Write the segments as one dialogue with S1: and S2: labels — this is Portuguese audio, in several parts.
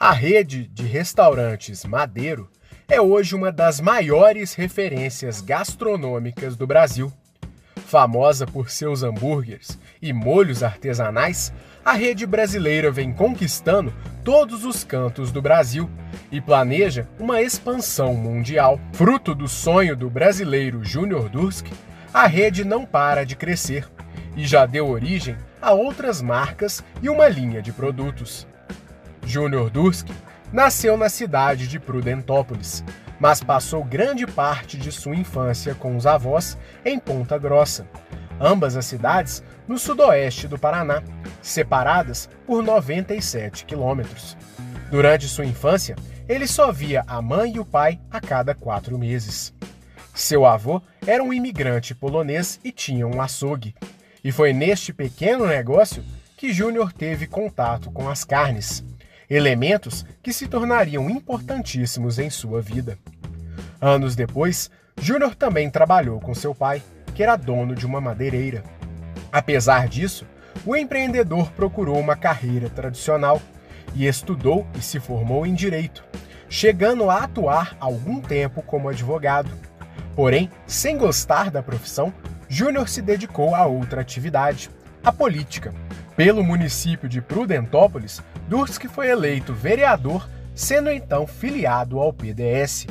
S1: A rede de restaurantes Madeiro é hoje uma das maiores referências gastronômicas do Brasil. Famosa por seus hambúrgueres e molhos artesanais, a rede brasileira vem conquistando todos os cantos do Brasil e planeja uma expansão mundial. Fruto do sonho do brasileiro Júnior Durski, a rede não para de crescer e já deu origem a outras marcas e uma linha de produtos. Júnior Durski nasceu na cidade de Prudentópolis, mas passou grande parte de sua infância com os avós em Ponta Grossa, ambas as cidades no sudoeste do Paraná, separadas por 97 quilômetros. Durante sua infância, ele só via a mãe e o pai a cada quatro meses. Seu avô era um imigrante polonês e tinha um açougue. E foi neste pequeno negócio que Júnior teve contato com as carnes, elementos que se tornariam importantíssimos em sua vida. Anos depois, Júnior também trabalhou com seu pai, que era dono de uma madeireira. Apesar disso, o empreendedor procurou uma carreira tradicional e estudou e se formou em direito, chegando a atuar algum tempo como advogado. Porém, sem gostar da profissão, Júnior se dedicou a outra atividade, a política. Pelo município de Prudentópolis, Durski foi eleito vereador, sendo então filiado ao PDS.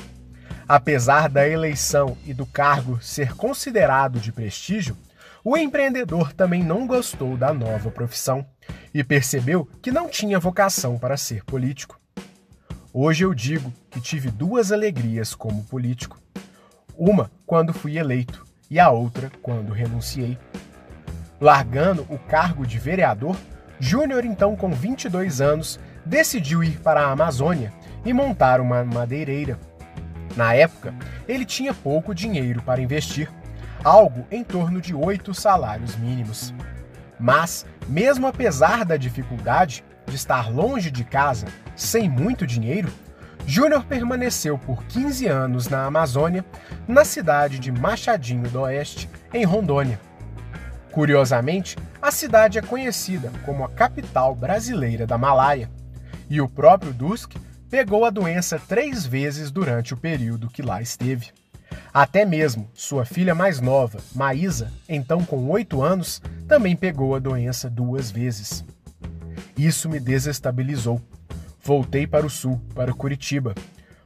S1: Apesar da eleição e do cargo ser considerado de prestígio, o empreendedor também não gostou da nova profissão e percebeu que não tinha vocação para ser político. Hoje eu digo que tive duas alegrias como político. Uma quando fui eleito e a outra quando renunciei. Largando o cargo de vereador, Júnior, então com 22 anos, decidiu ir para a Amazônia e montar uma madeireira. Na época, ele tinha pouco dinheiro para investir, algo em torno de oito salários mínimos. Mas, mesmo apesar da dificuldade de estar longe de casa, sem muito dinheiro, Júnior permaneceu por 15 anos na Amazônia, na cidade de Machadinho do Oeste, em Rondônia. Curiosamente, a cidade é conhecida como a capital brasileira da Malária, e o próprio Dusk pegou a doença três vezes durante o período que lá esteve. Até mesmo sua filha mais nova, Maísa, então com oito anos, também pegou a doença duas vezes. Isso me desestabilizou Voltei para o sul, para Curitiba.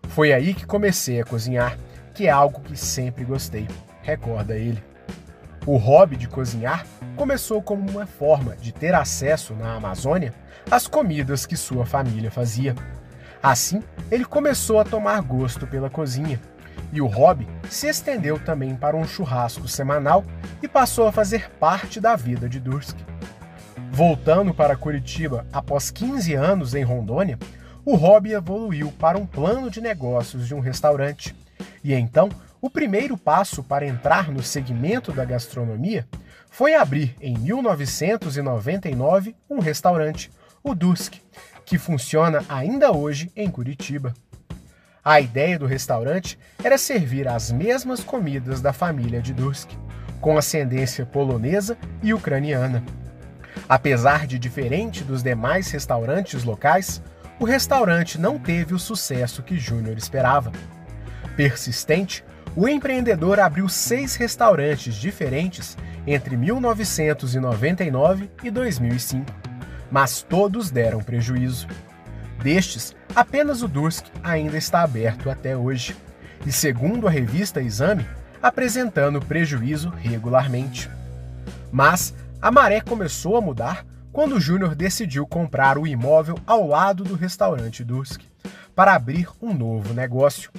S1: Foi aí que comecei a cozinhar, que é algo que sempre gostei, recorda ele. O hobby de cozinhar começou como uma forma de ter acesso na Amazônia às comidas que sua família fazia. Assim, ele começou a tomar gosto pela cozinha, e o hobby se estendeu também para um churrasco semanal e passou a fazer parte da vida de Dursk. Voltando para Curitiba após 15 anos em Rondônia, o hobby evoluiu para um plano de negócios de um restaurante. E então, o primeiro passo para entrar no segmento da gastronomia foi abrir em 1999 um restaurante, o Dusk, que funciona ainda hoje em Curitiba. A ideia do restaurante era servir as mesmas comidas da família de Dusk, com ascendência polonesa e ucraniana. Apesar de diferente dos demais restaurantes locais, o restaurante não teve o sucesso que Júnior esperava. Persistente, o empreendedor abriu seis restaurantes diferentes entre 1999 e 2005, mas todos deram prejuízo. Destes, apenas o Dursk ainda está aberto até hoje, e segundo a revista Exame, apresentando prejuízo regularmente. Mas a maré começou a mudar quando Júnior decidiu comprar o imóvel ao lado do restaurante Dusk para abrir um novo negócio,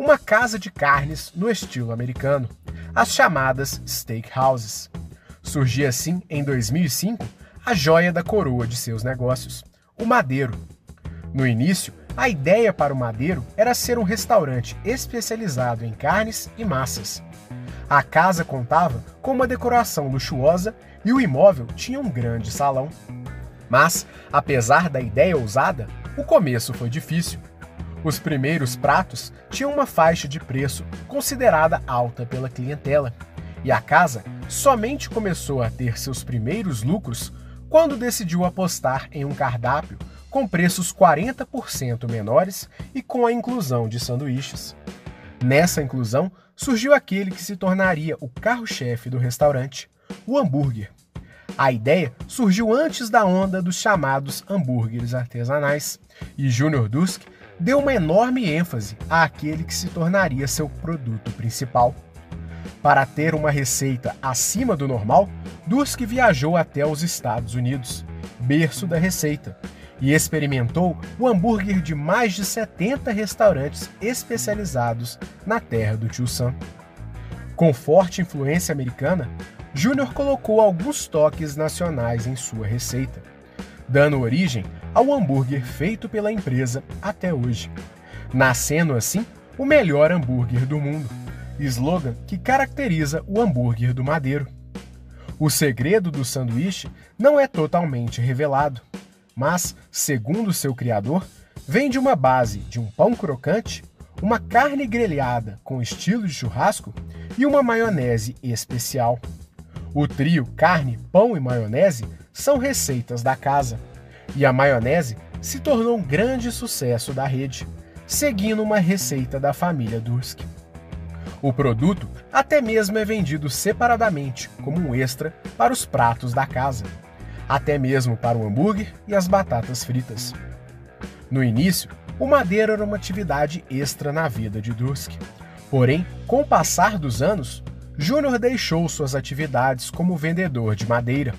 S1: uma casa de carnes no estilo americano, as chamadas steakhouses. Surgia assim, em 2005, a joia da coroa de seus negócios, o Madeiro. No início, a ideia para o Madeiro era ser um restaurante especializado em carnes e massas. A casa contava com uma decoração luxuosa e o imóvel tinha um grande salão. Mas, apesar da ideia ousada, o começo foi difícil. Os primeiros pratos tinham uma faixa de preço considerada alta pela clientela, e a casa somente começou a ter seus primeiros lucros quando decidiu apostar em um cardápio com preços 40% menores e com a inclusão de sanduíches. Nessa inclusão, surgiu aquele que se tornaria o carro-chefe do restaurante, o hambúrguer. A ideia surgiu antes da onda dos chamados hambúrgueres artesanais, e Junior Dusk deu uma enorme ênfase àquele que se tornaria seu produto principal. Para ter uma receita acima do normal, Dusk viajou até os Estados Unidos, berço da receita, e experimentou o hambúrguer de mais de 70 restaurantes especializados na terra do Tio Sam. Com forte influência americana, Júnior colocou alguns toques nacionais em sua receita, dando origem ao hambúrguer feito pela empresa até hoje, nascendo assim o melhor hambúrguer do mundo, slogan que caracteriza o hambúrguer do Madeiro. O segredo do sanduíche não é totalmente revelado, mas, segundo seu criador, vem de uma base de um pão crocante, uma carne grelhada com estilo de churrasco e uma maionese especial. O trio carne, pão e maionese são receitas da casa, e a maionese se tornou um grande sucesso da rede, seguindo uma receita da família Dursk. O produto até mesmo é vendido separadamente, como um extra para os pratos da casa até mesmo para o hambúrguer e as batatas fritas. No início, o madeiro era uma atividade extra na vida de Dusk. Porém, com o passar dos anos, Júnior deixou suas atividades como vendedor de madeira,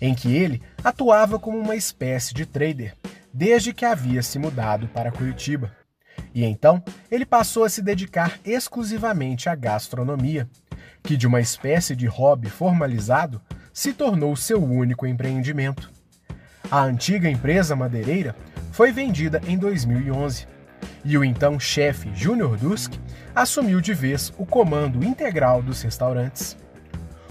S1: em que ele atuava como uma espécie de trader, desde que havia se mudado para Curitiba. E então ele passou a se dedicar exclusivamente à gastronomia, que de uma espécie de hobby formalizado se tornou seu único empreendimento. A antiga empresa madeireira foi vendida em 2011 e o então chefe Júnior Dusk assumiu de vez o comando integral dos restaurantes.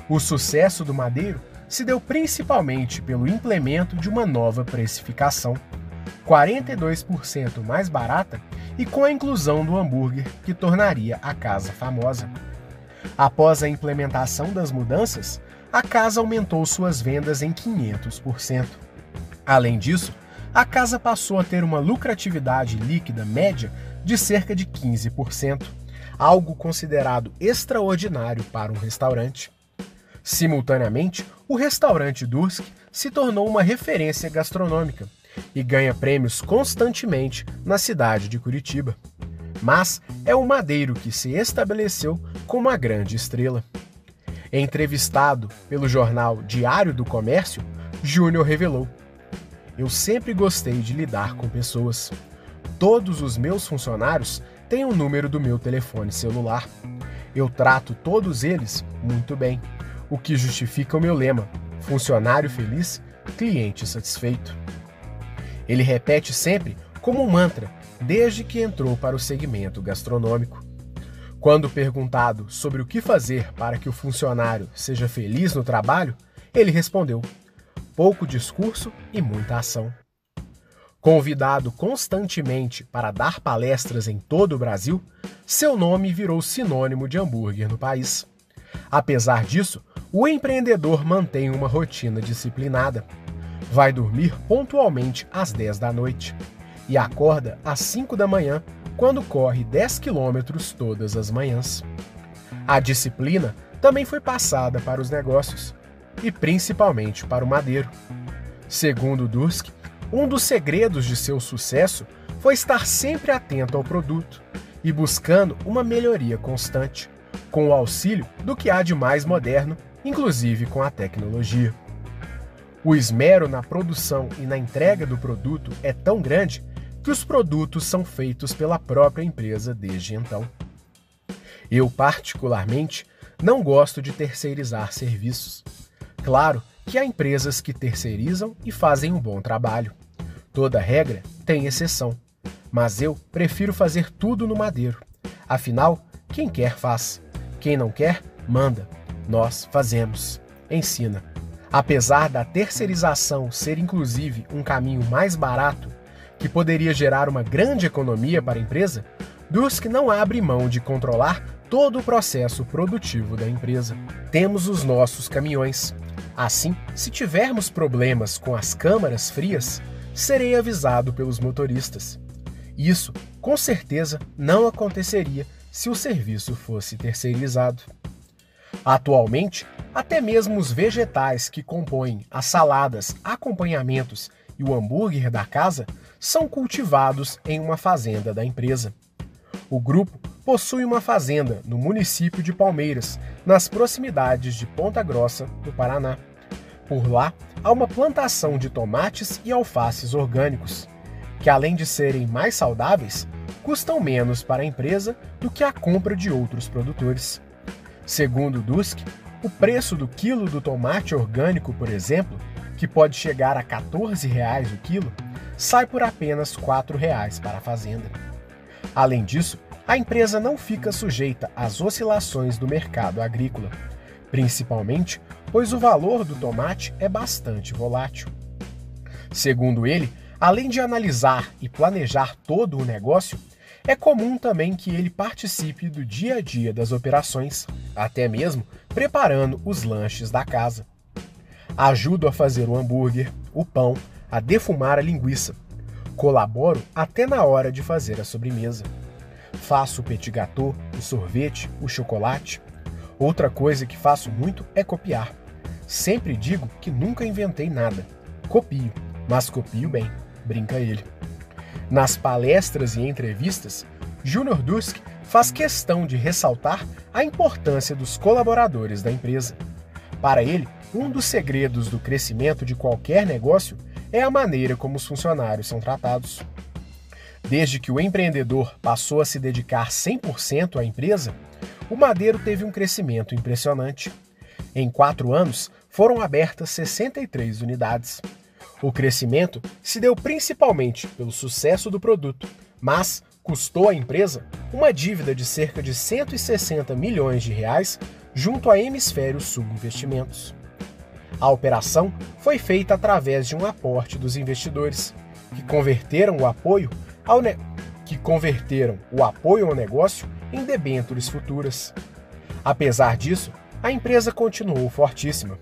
S1: O sucesso do Madeiro se deu principalmente pelo implemento de uma nova precificação, 42% mais barata e com a inclusão do hambúrguer que tornaria a casa famosa. Após a implementação das mudanças, a casa aumentou suas vendas em 500%. Além disso, a casa passou a ter uma lucratividade líquida média de cerca de 15%, algo considerado extraordinário para um restaurante. Simultaneamente, o restaurante Dursk se tornou uma referência gastronômica e ganha prêmios constantemente na cidade de Curitiba. Mas é o Madeiro que se estabeleceu como uma grande estrela. Entrevistado pelo jornal Diário do Comércio, Júnior revelou: Eu sempre gostei de lidar com pessoas. Todos os meus funcionários têm o número do meu telefone celular. Eu trato todos eles muito bem, o que justifica o meu lema: funcionário feliz, cliente satisfeito. Ele repete sempre como um mantra desde que entrou para o segmento gastronômico. Quando perguntado sobre o que fazer para que o funcionário seja feliz no trabalho, ele respondeu: pouco discurso e muita ação. Convidado constantemente para dar palestras em todo o Brasil, seu nome virou sinônimo de hambúrguer no país. Apesar disso, o empreendedor mantém uma rotina disciplinada. Vai dormir pontualmente às 10 da noite e acorda às 5 da manhã quando corre 10 quilômetros todas as manhãs. A disciplina também foi passada para os negócios, e principalmente para o madeiro. Segundo Dursk, um dos segredos de seu sucesso foi estar sempre atento ao produto e buscando uma melhoria constante, com o auxílio do que há de mais moderno, inclusive com a tecnologia. O esmero na produção e na entrega do produto é tão grande que os produtos são feitos pela própria empresa desde então. Eu, particularmente, não gosto de terceirizar serviços. Claro que há empresas que terceirizam e fazem um bom trabalho. Toda regra tem exceção, mas eu prefiro fazer tudo no madeiro. Afinal, quem quer faz, quem não quer, manda. Nós fazemos. Ensina. Apesar da terceirização ser inclusive um caminho mais barato, que poderia gerar uma grande economia para a empresa, Dusk não abre mão de controlar todo o processo produtivo da empresa. Temos os nossos caminhões. Assim, se tivermos problemas com as câmaras frias, serei avisado pelos motoristas. Isso, com certeza, não aconteceria se o serviço fosse terceirizado. Atualmente, até mesmo os vegetais que compõem as saladas, acompanhamentos e o hambúrguer da casa são cultivados em uma fazenda da empresa. O grupo possui uma fazenda no município de Palmeiras, nas proximidades de Ponta Grossa, no Paraná. Por lá, há uma plantação de tomates e alfaces orgânicos, que além de serem mais saudáveis, custam menos para a empresa do que a compra de outros produtores. Segundo Dusk, o preço do quilo do tomate orgânico, por exemplo, que pode chegar a 14 reais o quilo, sai por apenas 4 reais para a fazenda. Além disso, a empresa não fica sujeita às oscilações do mercado agrícola, principalmente pois o valor do tomate é bastante volátil. Segundo ele, além de analisar e planejar todo o negócio, é comum também que ele participe do dia a dia das operações, até mesmo preparando os lanches da casa. Ajudo a fazer o hambúrguer, o pão, a defumar a linguiça. Colaboro até na hora de fazer a sobremesa. Faço o petit gâteau, o sorvete, o chocolate. Outra coisa que faço muito é copiar. Sempre digo que nunca inventei nada. Copio, mas copio bem, brinca ele. Nas palestras e entrevistas, Junior Dusk faz questão de ressaltar a importância dos colaboradores da empresa. Para ele, um dos segredos do crescimento de qualquer negócio é a maneira como os funcionários são tratados. Desde que o empreendedor passou a se dedicar 100% à empresa, o Madeiro teve um crescimento impressionante. Em quatro anos, foram abertas 63 unidades. O crescimento se deu principalmente pelo sucesso do produto, mas custou à empresa uma dívida de cerca de 160 milhões de reais junto à Hemisfério Sul Investimentos. A operação foi feita através de um aporte dos investidores, que converteram o apoio ao ne... que converteram o apoio ao negócio em debêntures futuras. Apesar disso, a empresa continuou fortíssima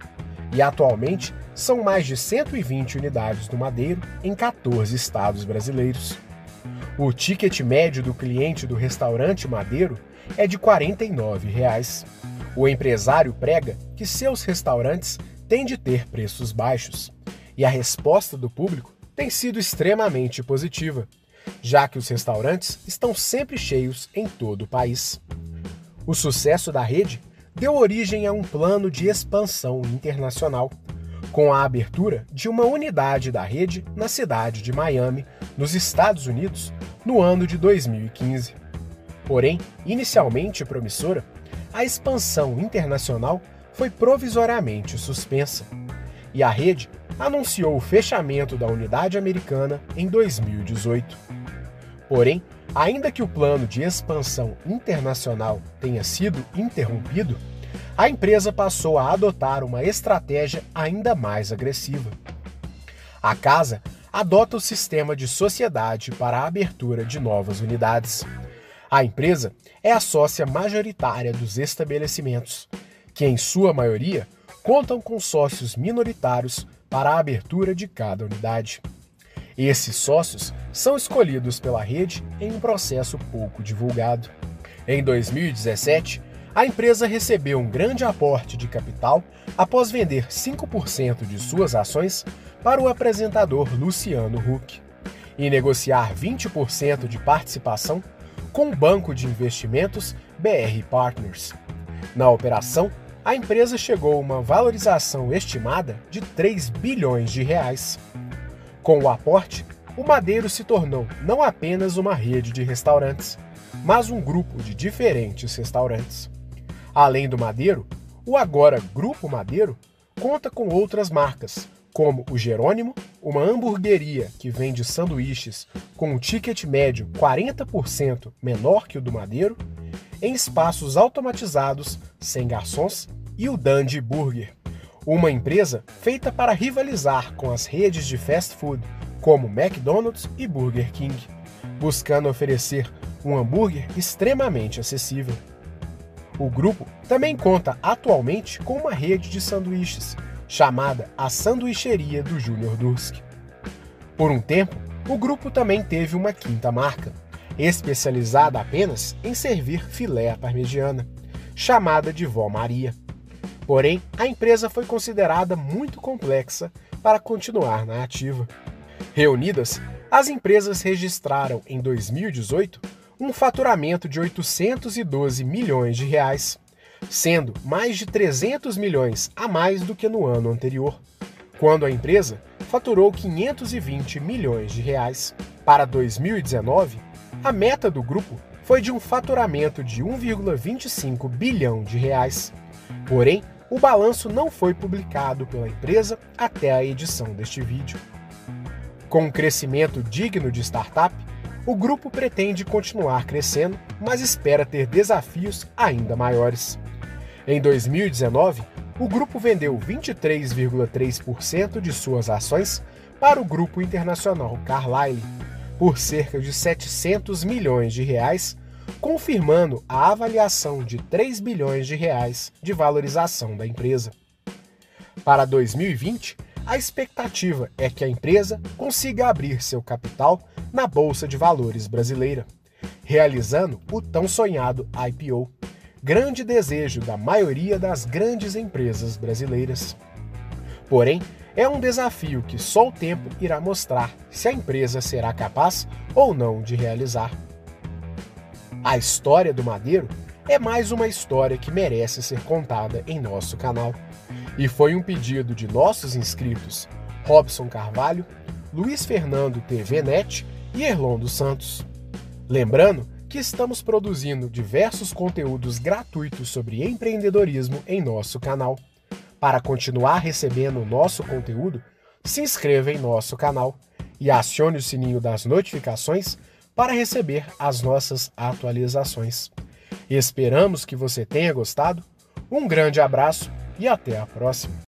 S1: e atualmente são mais de 120 unidades do Madeiro em 14 estados brasileiros. O ticket médio do cliente do restaurante Madeiro é de 49 reais. O empresário prega que seus restaurantes têm de ter preços baixos, e a resposta do público tem sido extremamente positiva, já que os restaurantes estão sempre cheios em todo o país. O sucesso da rede deu origem a um plano de expansão internacional com a abertura de uma unidade da rede na cidade de Miami, nos Estados Unidos, no ano de 2015. Porém, inicialmente promissora, a expansão internacional foi provisoriamente suspensa e a rede anunciou o fechamento da unidade americana em 2018. Porém, ainda que o plano de expansão internacional tenha sido interrompido, a empresa passou a adotar uma estratégia ainda mais agressiva. A casa adota o sistema de sociedade para a abertura de novas unidades. A empresa é a sócia majoritária dos estabelecimentos, que em sua maioria contam com sócios minoritários para a abertura de cada unidade. Esses sócios são escolhidos pela rede em um processo pouco divulgado. Em 2017, a empresa recebeu um grande aporte de capital após vender 5% de suas ações para o apresentador Luciano Huck e negociar 20% de participação com o banco de investimentos BR Partners. Na operação, a empresa chegou a uma valorização estimada de 3 bilhões de reais. Com o aporte, o Madeiro se tornou não apenas uma rede de restaurantes, mas um grupo de diferentes restaurantes. Além do Madeiro, o agora Grupo Madeiro conta com outras marcas, como o Jerônimo, uma hamburgueria que vende sanduíches com um ticket médio 40% menor que o do Madeiro, em espaços automatizados, sem garçons, e o Dandy Burger, uma empresa feita para rivalizar com as redes de fast food como McDonald's e Burger King, buscando oferecer um hambúrguer extremamente acessível. O grupo também conta atualmente com uma rede de sanduíches, chamada a Sanduicheria do Júnior Dursk. Por um tempo, o grupo também teve uma quinta marca, especializada apenas em servir filé à parmegiana, chamada de Vó Maria. Porém, a empresa foi considerada muito complexa para continuar na ativa. Reunidas, as empresas registraram em 2018 um faturamento de 812 milhões de reais, sendo mais de 300 milhões a mais do que no ano anterior, quando a empresa faturou 520 milhões de reais. Para 2019, a meta do grupo foi de um faturamento de 1,25 bilhão de reais. Porém, o balanço não foi publicado pela empresa até a edição deste vídeo. Com um crescimento digno de startup, o grupo pretende continuar crescendo, mas espera ter desafios ainda maiores. Em 2019, o grupo vendeu 23,3% de suas ações para o grupo internacional Carlyle por cerca de 700 milhões de reais, confirmando a avaliação de 3 bilhões de reais de valorização da empresa. Para 2020, a expectativa é que a empresa consiga abrir seu capital na Bolsa de Valores brasileira, realizando o tão sonhado IPO, grande desejo da maioria das grandes empresas brasileiras. Porém, é um desafio que só o tempo irá mostrar se a empresa será capaz ou não de realizar. A história do Madeiro é mais uma história que merece ser contada em nosso canal. E foi um pedido de nossos inscritos Robson Carvalho, Luiz Fernando TV Net e Erlon dos Santos. Lembrando que estamos produzindo diversos conteúdos gratuitos sobre empreendedorismo em nosso canal. Para continuar recebendo nosso conteúdo, se inscreva em nosso canal e acione o sininho das notificações para receber as nossas atualizações. Esperamos que você tenha gostado. Um grande abraço e até a próxima!